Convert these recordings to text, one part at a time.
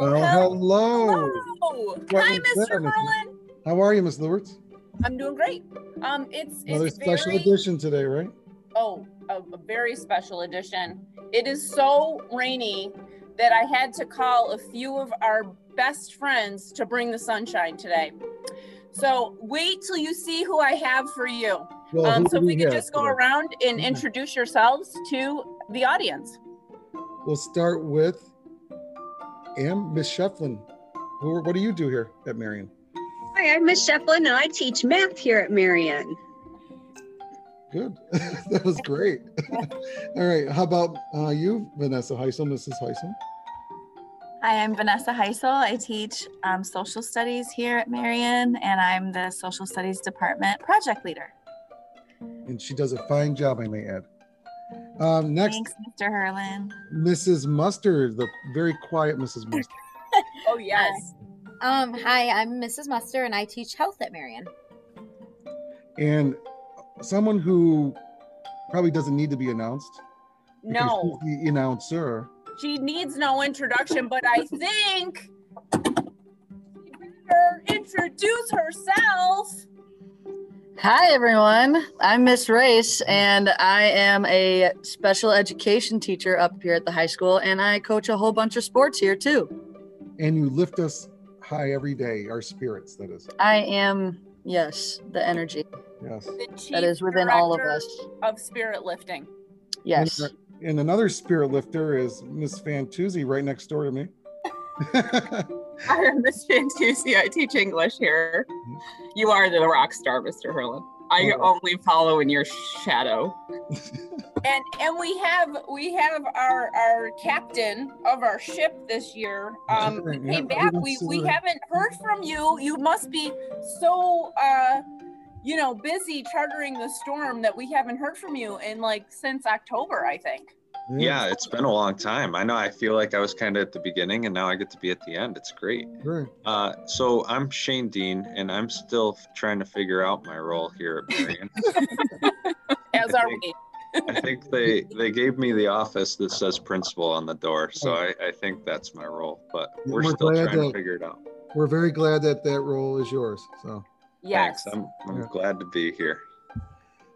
Well, hello. hello. Hi, Mr. Merlin. How are you, Miss Lewertz? I'm doing great. Um, it's Another it's special very edition today, right? oh a, a very special edition. It is so rainy that I had to call a few of our best friends to bring the sunshine today. So wait till you see who I have for you. Well, Um, so if we could just go today? around and introduce yourselves to the audience. We'll start with Am Miss Shefflin. What do you do here at Marion? Hi, I'm Miss Shefflin and I teach math here at Marion. Good. that was great. All right. How about uh, you, Vanessa Hysell, Mrs. Hysell? Hi, I'm Vanessa Hysell. I teach um, social studies here at Marion, and I'm the social studies department project leader. And she does a fine job, I may add. Um, next, Thanks, Mr. Herlin. Mrs. Muster, the very quiet Mrs. Muster. Oh yes. Um, hi, I'm Mrs. Muster, and I teach health at Marion. and someone who probably doesn't need to be announced. because No, she's the announcer. she needs no introduction, but I think she better introduce herself. Hi, everyone. I'm Miss Raes, and I am a special education teacher up here at the high school, and I coach a whole bunch of sports here, too. And you lift us high every day, our spirits, that is. I am, yes, the energy Yes. The chief that is within all of us. Of spirit lifting. Yes. And, uh, and another spirit lifter is Miss Fantauzzi right next door to me. I am Miss Fantauzzi. I teach English here. You are the rock star, Mr. Hurlin. I Oh. only follow in your shadow. And and we have we have our our captain of our ship this year. Um we Yeah, came back. We we there. haven't heard from you. You must be so uh you know busy chartering the storm that we haven't heard from you in like since October, I think. Yeah, it's been a long time. I know I feel like I was kind of at the beginning and now I get to be at the end. It's great. Great. Uh, so I'm Shane Dehn and I'm still trying to figure out my role here at Marion. As I are think- we. I think they they gave me the office that says principal on the door, so I, I think that's my role. But we're, We're still trying that- to figure it out. We're very glad that that role is yours. So, Yes. Thanks. I'm I'm Yeah. glad to be here.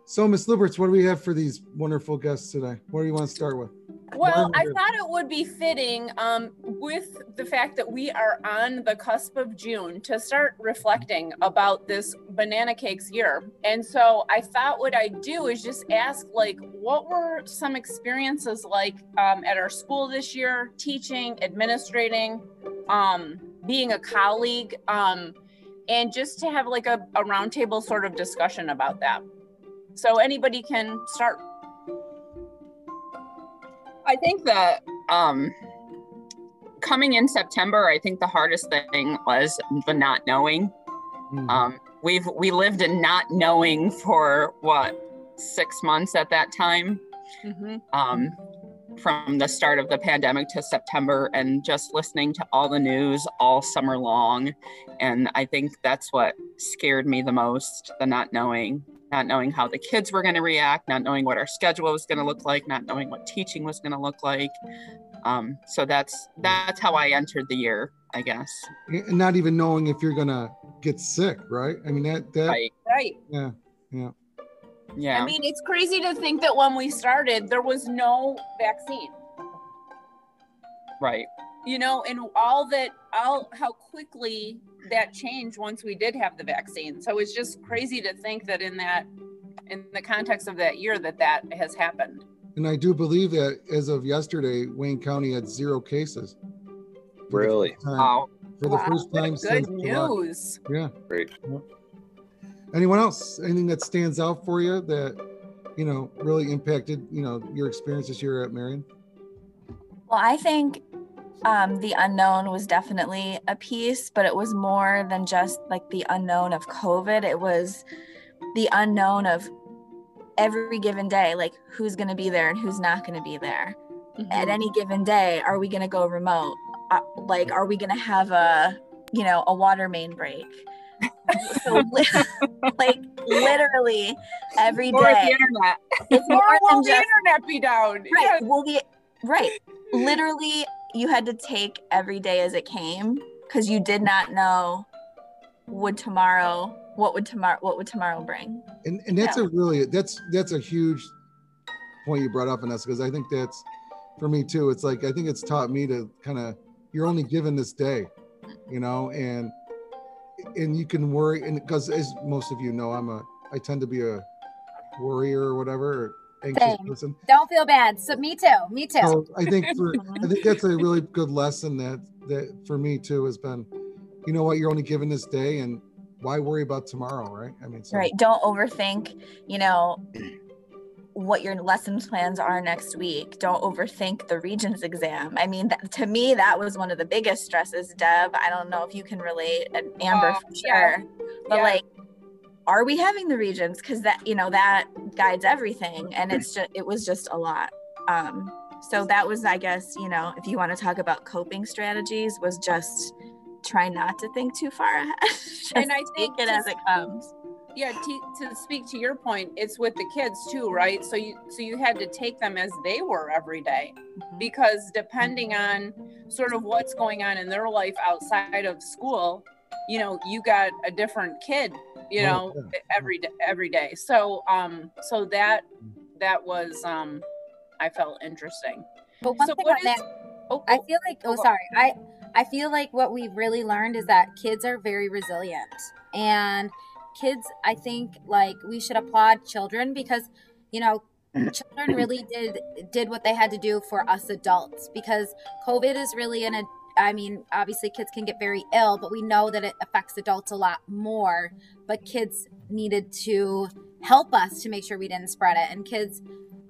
So Miss Liberts, what do we have for these wonderful guests today? What do you want to start with? Well, I thought it would be fitting um, with the fact that we are on the cusp of June to start reflecting about this banana cakes year. And so I thought what I'd do is just ask, like, what were some experiences like um, at our school this year, teaching, administrating, um, being a colleague, um, and just to have like a, a roundtable sort of discussion about that. So anybody can start. I think that um, coming in September, I think the hardest thing was the not knowing. Mhm. Um, we've we lived in not knowing for what six months at that time. um, from the start of the pandemic to September and just listening to all the news all summer long. And I think that's what scared me the most the not knowing, not knowing how the kids were going to react, not knowing what our schedule was going to look like, not knowing what teaching was going to look like. Um, so that's that's how I entered the year, I guess. and not even knowing if you're gonna get sick, right? I mean that that Right. Right. yeah yeah. Yeah. I mean, it's crazy to think that when we started, there was no vaccine, right. you know, and all that, all how quickly that changed once we did have the vaccine. So it's just crazy to think that in that, in the context of that year, that that has happened. And I do believe that as of yesterday, Wayne County had zero cases. For the Really? first time- Wow. For the Wow, first time good since July. news. Yeah. Great. Anyone else? Anything that stands out for you that you know really impacted you know your experience this year at Marion? Well, I think um, the unknown was definitely a piece, but it was more than just like the unknown of COVID. It was the unknown of every given day, like who's going to be there and who's not going to be there. At any given day, are we going to go remote? Uh, like, are we going to have a, you know, a water main break? so, like, literally every Or the internet. It's Or more will than the just internet be down? right. Will the right? Literally, you had to take every day as it came because you did not know would tomorrow what would tomorrow what would tomorrow bring and and that's Yeah. a really that's that's a huge point you brought up Vanessa because I think that's for me too it's like I think it's taught me to kind of you're only given this day you know and and you can worry and because as most of you know I'm a I tend to be a worrier or whatever anxious Same. person Don't feel bad. So me too. Me too. so I think for I think that's a really good lesson that that for me too has been you know what you're only given this day and why worry about tomorrow right I mean so right don't overthink you know what your lessons plans are next week don't overthink the regents exam i mean that, to me that was one of the biggest stresses deb i don't know if you can relate and amber Oh, for yeah. sure but Yeah. like are we having the regents? Because that you know that guides everything and it's just it was just a lot. Um so that was i guess you know if you want to talk about coping strategies was just try not to think too far ahead And I take think it as it comes. Yeah t- to speak to your point it's with the kids too right? So you so you had to take them as they were every day. Mm-hmm. because depending on sort of what's going on in their life outside of school you know you got a different kid you Oh, know yeah. every day every day so um so that that was um i felt interesting But one so thing what on that, is- oh, I oh, feel like oh go. sorry. I I feel like what we've really learned is that kids are very resilient. And kids, I think like we should applaud children because, you know, children really did did what they had to do for us adults because COVID is really in a I mean, obviously kids can get very ill, but we know that it affects adults a lot more. But kids needed to help us to make sure we didn't spread it. And kids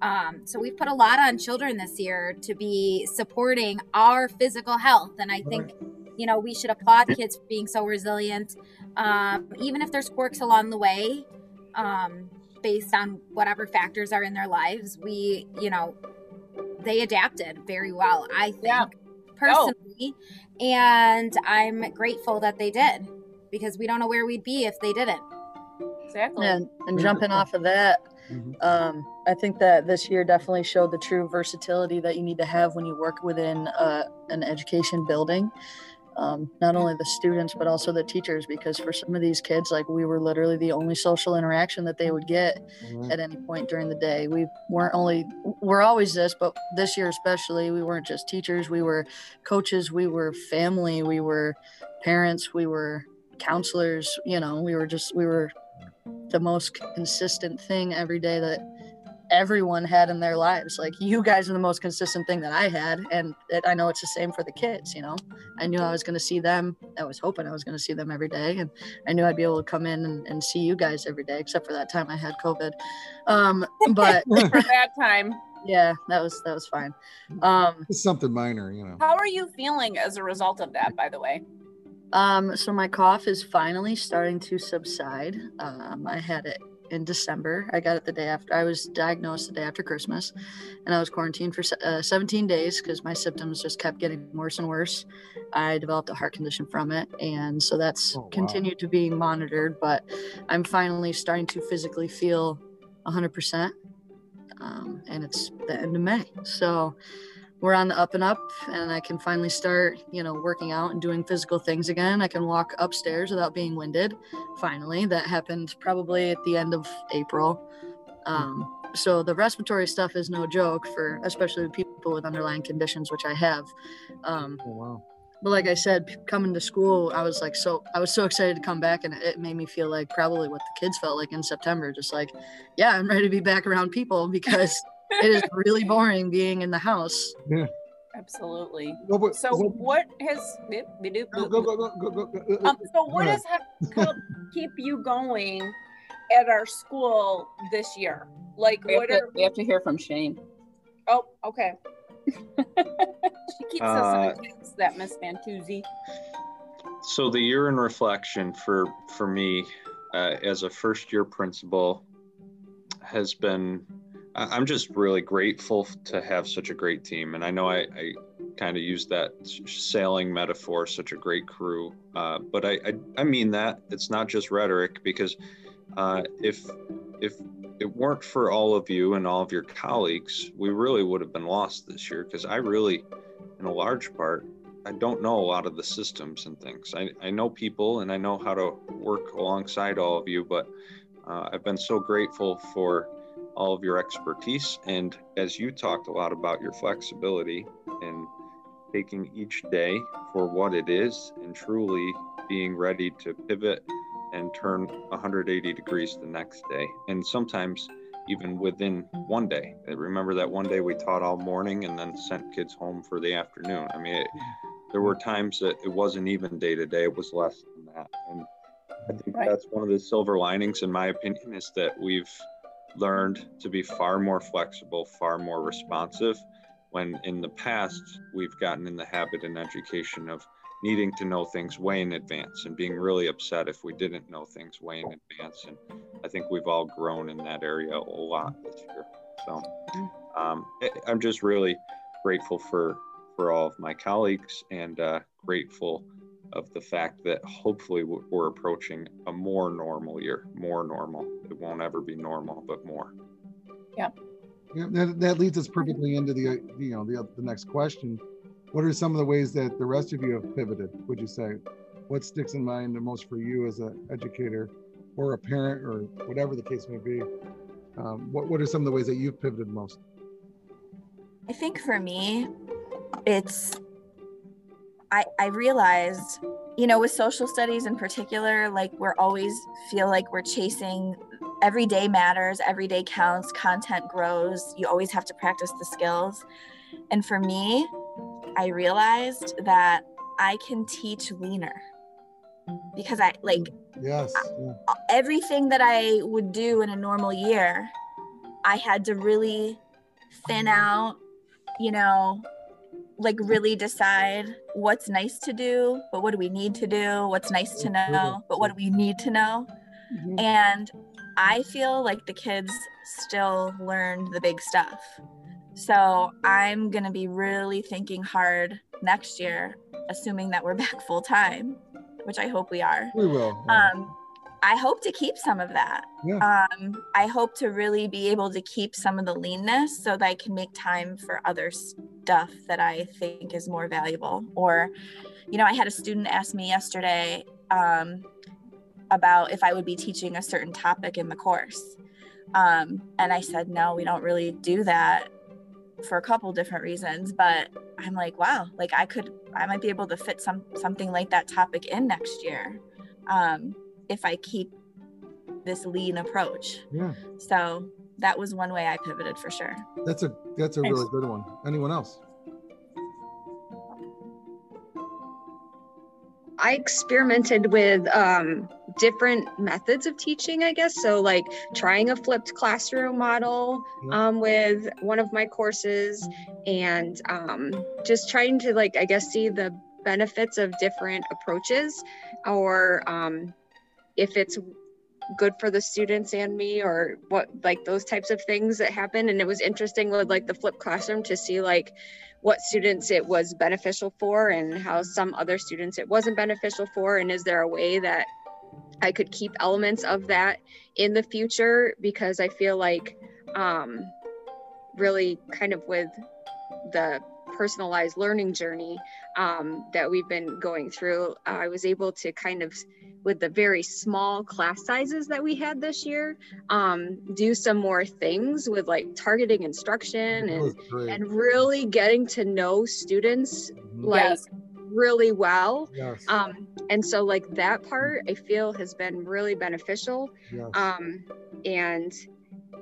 um, so we've put a lot on children this year to be supporting our physical health. And I think, you know, we should applaud kids for being so resilient, um, even if there's quirks along the way, um, based on whatever factors are in their lives. We, you know, they adapted very well, I think, Yeah. Personally. And I'm grateful that they did because we don't know where we'd be if they didn't. exactly And, and jumping off of that, Mhm. um, I think that this year definitely showed the true versatility that you need to have when you work within uh, an education building. Um, not only the students, but also the teachers, because for some of these kids, like we were literally the only social interaction that they would get Mhm. at any point during the day. We weren't only, we're always this, but this year especially, we weren't just teachers, we were coaches, we were family, we were parents, we were counselors, you know, we were just, we were the most consistent thing every day that everyone had in their lives. Like you guys are the most consistent thing that I had. And it, I know it's the same for the kids, you know. I knew I was going to see them. I was hoping I was going to see them every day. And I knew I'd be able to come in and, and see you guys every day, except for that time I had COVID. Um, but for that time yeah, that was, that was fine. Um, It's something minor, you know. how are you feeling as a result of that by the way Um, so my cough is finally starting to subside. Um, I had it in December. I got it the day after I was diagnosed the day after Christmas, and I was quarantined for uh, 17 days because my symptoms just kept getting worse and worse. I developed a heart condition from it, and so that's Oh, wow. continued to be monitored. But I'm finally starting to physically feel 100%, um, and it's the end of May. So we're on the up and up and I can finally start, you know, working out and doing physical things again. I can walk upstairs without being winded. Finally, that happened probably at the end of April. Um, so the respiratory stuff is no joke for especially people with underlying conditions, which I have. Um, Oh, wow. but like I said, coming to school, I was like so I was so excited to come back, and it made me feel like probably what the kids felt like in September. Just like, yeah, I'm ready to be back around people because it is really boring being in the house. Yeah. absolutely Well, but- so well, what has beep, beep, doop, go, boop, go, boop. go, go, Um, so what has ha- helped keep you going at our school this year? Like We have, what to, are we have to hear from Shane. oh okay. she keeps us Uh, in the that Miss Fantauzzi. So the year in reflection for for me uh, as a first year principal has been I- I'm just really grateful to have such a great team, and I know I, I kind of use that sailing metaphor, such a great crew, uh, but I, I I mean that it's not just rhetoric because uh, if if it weren't for all of you and all of your colleagues, we really would have been lost this year because I really in a large part, I don't know a lot of the systems and things. I, I know people and I know how to work alongside all of you, but uh, I've been so grateful for all of your expertise. And as you talked a lot about your flexibility and taking each day for what it is and truly being ready to pivot and turn 180 degrees the next day. And sometimes even within one day. Remember that one day we taught all morning and then sent kids home for the afternoon. I mean, it, there were times that it wasn't even day to day, it was less than that. And I think right. that's one of the silver linings, in my opinion, is that we've learned to be far more flexible, far more responsive. When in the past, we've gotten in the habit in education of needing to know things way in advance and being really upset if we didn't know things way in advance. And I think we've all grown in that area a lot this year. So um, I'm just really grateful for for all of my colleagues and uh, grateful of the fact that hopefully we're approaching a more normal year, more normal. It won't ever be normal, but more. Yeah. Yeah, that, that leads us perfectly into the you know the, the next question. What are some of the ways that the rest of you have pivoted? Would you say, what sticks in mind the most for you as an educator, or a parent, or whatever the case may be? Um, what What are some of the ways that you've pivoted most? I think for me, it's I, I realized, you know, with social studies in particular, like we're always feel like we're chasing every day matters, every day counts, content grows. You always have to practice the skills. And for me, I realized that I can teach leaner because I like yes yeah. everything that I would do in a normal year, I had to really thin out, you know, like really decide what's nice to do, but what do we need to do? What's nice to know, but what do we need to know? Mm-hmm. And I feel like the kids still learned the big stuff. So I'm going to be really thinking hard next year, assuming that we're back full time, which I hope we are. We will. Yeah. Um, I hope to keep some of that. Yeah. Um, I hope to really be able to keep some of the leanness so that I can make time for other stuff that I think is more valuable. Or, you know, I had a student ask me yesterday um, about if I would be teaching a certain topic in the course. Um, and I said, no, we don't really do that for a couple different reasons. But I'm like, wow, like I could, I might be able to fit some something like that topic in next year. Um, if I keep this lean approach. Yeah. So that was one way I pivoted for sure. That's a that's a really good one. Anyone else? I experimented with um, different methods of teaching, I guess. So, like trying a flipped classroom model um, with one of my courses, and um, just trying to, like, I guess, see the benefits of different approaches or um, if it's good for the students and me or what like those types of things that happen. And it was interesting with like the flipped classroom to see like what students it was beneficial for and how some other students it wasn't beneficial for. And is there a way that i could keep elements of that in the future? Because i feel like um really kind of with the personalized learning journey um, that we've been going through i was able to kind of with the very small class sizes that we had this year um, do some more things with like targeting instruction and and really getting to know students mm-hmm. like yes. really well yes. um, and so like that part i feel has been really beneficial yes. um, and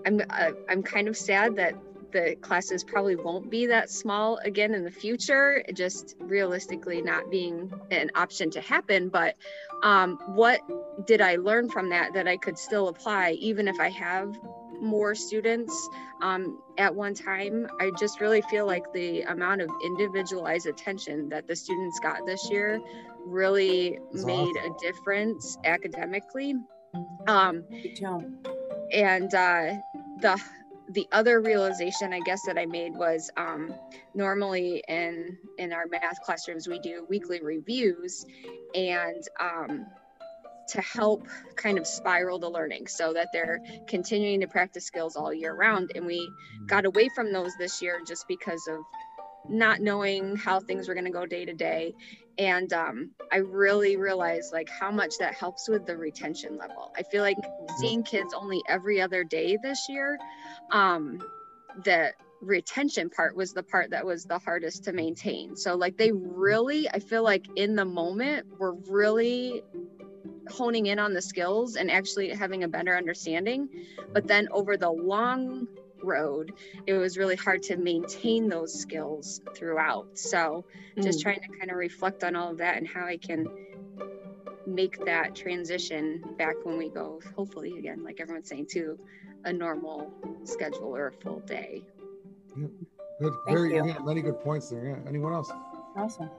i'm uh, i'm kind of sad that the classes probably won't be that small again in the future, just realistically not being an option to happen. But um, what did I learn from that that I could still apply, even if I have more students um, at one time? I just really feel like the amount of individualized attention that the students got this year really That's made awesome. a difference academically. Um, and uh, the the other realization i guess that i made was um, normally in in our math classrooms we do weekly reviews and um, to help kind of spiral the learning so that they're continuing to practice skills all year round. And we got away from those this year just because of not knowing how things were going to go day to day. And um, i really realized like how much that helps with the retention level. I feel like seeing kids only every other day this year um, the retention part was the part that was the hardest to maintain. So like they really i feel like in the moment were really honing in on the skills and actually having a better understanding. But then over the long road, it was really hard to maintain those skills throughout. So just mm. trying to kind of reflect on all of that and how I can make that transition back when we go, hopefully, again, like everyone's saying, to a normal schedule or a full day. Yeah. Good. Thank Very yeah, many good points there. Yeah. Anyone else? Awesome.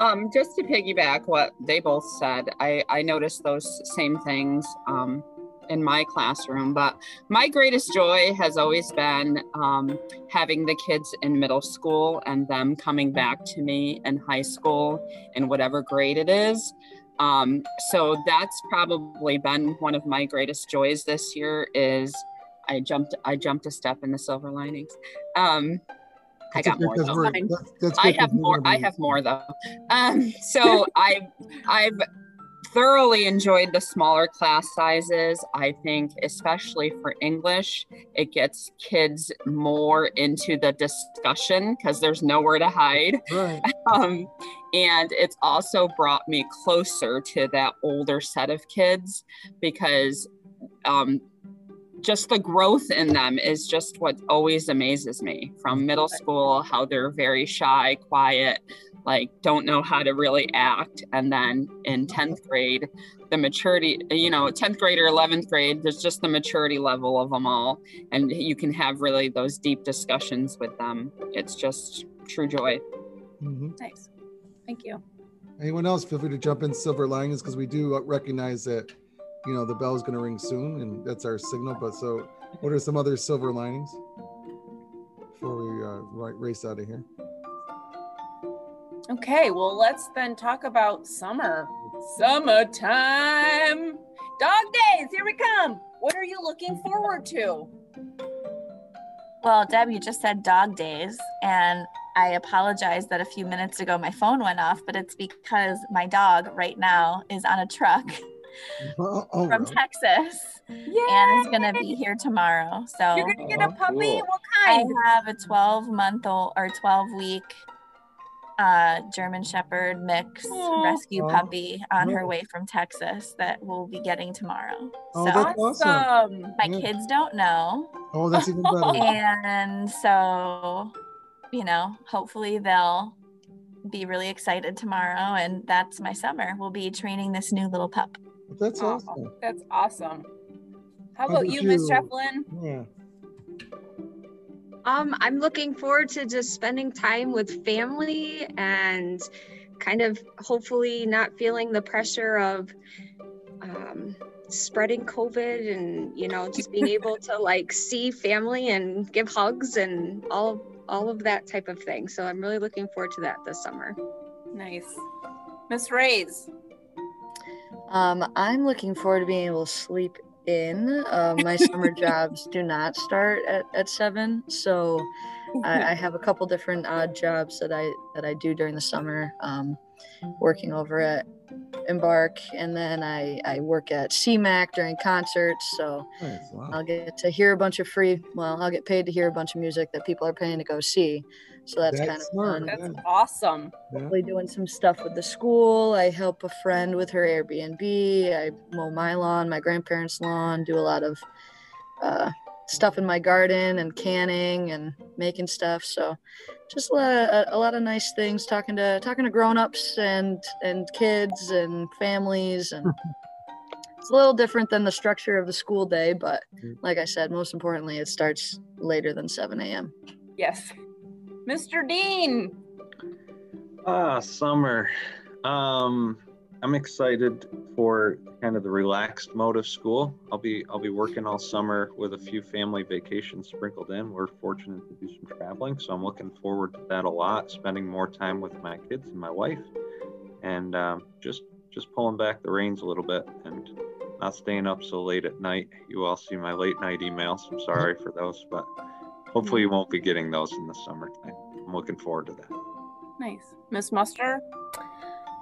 Um, just to piggyback what they both said, I, I noticed those same things. Um, in my classroom. But my greatest joy has always been um, having the kids in middle school and them coming back to me in high school in whatever grade it is. Um, so that's probably been one of my greatest joys this year is I jumped I jumped a step in the silver linings. Um, I got more. Though. That's, that's I have more. I have more though. Um, so I I've thoroughly enjoyed the smaller class sizes. I think, especially for English, it gets kids more into the discussion because there's nowhere to hide. Right. Um, and it's also brought me closer to that older set of kids because um, just the growth in them is just what always amazes me from middle school, how they're very shy, quiet, like don't know how to really act. And then in 10th grade the maturity you know 10th grade or 11th grade there's just the maturity level of them all. And you can have really those deep discussions with them. It's just true joy. Mm-hmm. nice. Thank you. Anyone else? Feel free to jump in silver linings because we do recognize that you know the bell is going to ring soon and that's our signal but so what are some other silver linings? Before we uh, race out of here Okay, well, let's then talk about summer. Summertime. Dog days, here we come. What are you looking forward to? Well, Deb, you just said dog days, and I apologize that a few minutes ago my phone went off, but it's because my dog right now is on a truck oh, oh, from Texas Yay! and is going to be here tomorrow. So you're going to get a oh, puppy? What kind? I have a 12 month old or 12 week uh, German Shepherd mix Aww. rescue oh. puppy on her way from Texas that we'll be getting tomorrow. Oh, so that's awesome. My yeah. kids don't know. Oh, that's even better. and so, you know, hopefully they'll be really excited tomorrow. And that's my summer. We'll be training this new little pup. That's awesome. That's awesome. How, How about, you, Miss Shefflin? Yeah. Um, I'm looking forward to just spending time with family and kind of hopefully not feeling the pressure of um, spreading COVID and you know just being able to like see family and give hugs and all all of that type of thing. So I'm really looking forward to that this summer. Nice, Miss Raes. Um, I'm looking forward to being able to sleep in. Um, my summer jobs do not start at, at seven, so I, I, have a couple different odd jobs that I that I do during the summer. Um, working over at Embark, and then I I work at CMAC during concerts. So nice. wow. I'll get to hear a bunch of free. Well, I'll get paid to hear a bunch of music that people are paying to go see. So that's, that's kind of smart. fun. That's yeah. awesome. Hopefully doing some stuff with the school. I help a friend with her Airbnb. I mow my lawn, my grandparents' lawn, do a lot of uh, stuff in my garden and canning and making stuff. So just a lot, of, a lot of nice things talking to talking to grown-ups and and kids and families and it's a little different than the structure of the school day but like i said most importantly it starts later than 7 a.m yes Mr. Dehn. Ah, summer. Um, I'm excited for kind of the relaxed mode of school. I'll be I'll be working all summer with a few family vacations sprinkled in. We're fortunate to do some traveling, so I'm looking forward to that a lot. Spending more time with my kids and my wife, and um, just just pulling back the reins a little bit and not staying up so late at night. You all see my late night emails. I'm sorry for those, but Hopefully, you won't be getting those in the summertime. I'm looking forward to that. Nice. Miss Muster?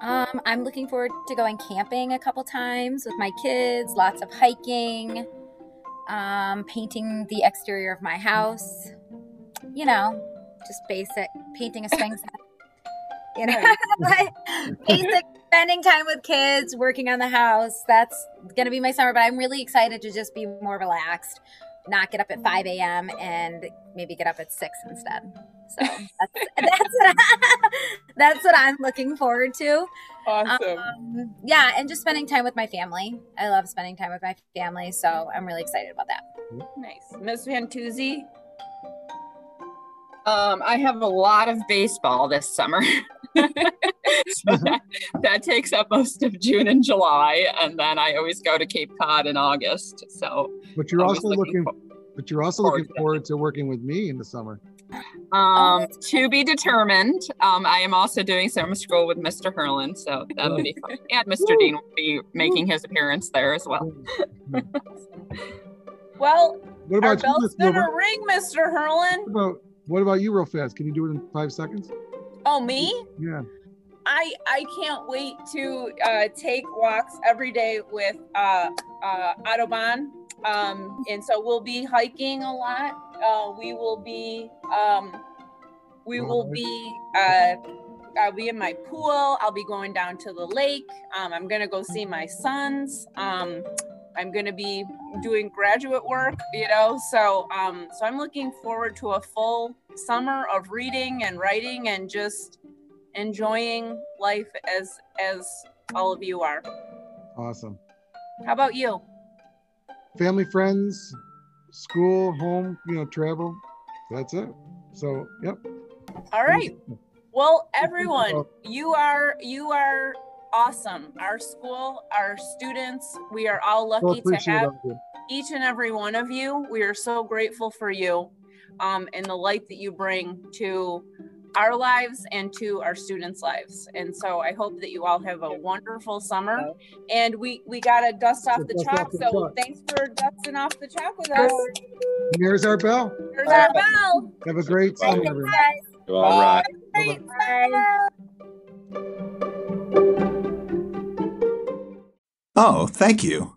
Um, I'm looking forward to going camping a couple times with my kids, lots of hiking, um, painting the exterior of my house. You know, just basic painting a swing set. You know, basic spending time with kids, working on the house. That's gonna be my summer, but I'm really excited to just be more relaxed, not get up at 5 a.m. and maybe get up at six instead. So that's that's what, I, that's what I'm looking forward to. Awesome. Um, yeah, and just spending time with my family. I love spending time with my family, so I'm really excited about that. Nice. Miss Fantauzzi? Um, I have a lot of baseball this summer. so that, that takes up most of June and July, and then I always go to Cape Cod in August. So, But you're also looking, for- but you're also forward looking to forward to working with me in the summer. um, to be determined. Um, I am also doing summer school with Mr. Hurlin, so that'll be fun. And Mr. Dehn will be making his appearance there as well. Well, What about you, bell's gonna ring, Mr. Hurlin. What about what about you, real fast? Can you do it in five seconds? Oh, me? Yeah. I I can't wait to uh, take walks every day with uh, uh, Autobahn. Um, and so we'll be hiking a lot. Uh, we will be um, we will be uh, I'll be in my pool. I'll be going down to the lake. Um, I'm gonna go see my sons. Um, I'm gonna be doing graduate work, you know. So um, so I'm looking forward to a full summer of reading and writing and just enjoying life as as all of you are. Awesome. How about you? Family, friends, school, home, you know, travel. That's it. So, yep. All right. Well, everyone, you are you are awesome. Our school, our students, we are all So lucky to have all of you. each and every one of you. We are so grateful for you um, and the light that you bring to our lives and to our students' lives. And so I hope that you all have a wonderful summer. And we we gotta dust off the Dust off chalk. the So chalk. thanks for dusting off the chalk with us. Here's our bell. Here's our bell. Have a great summer, everyone. All right. Great Bye. summer. Oh, thank you.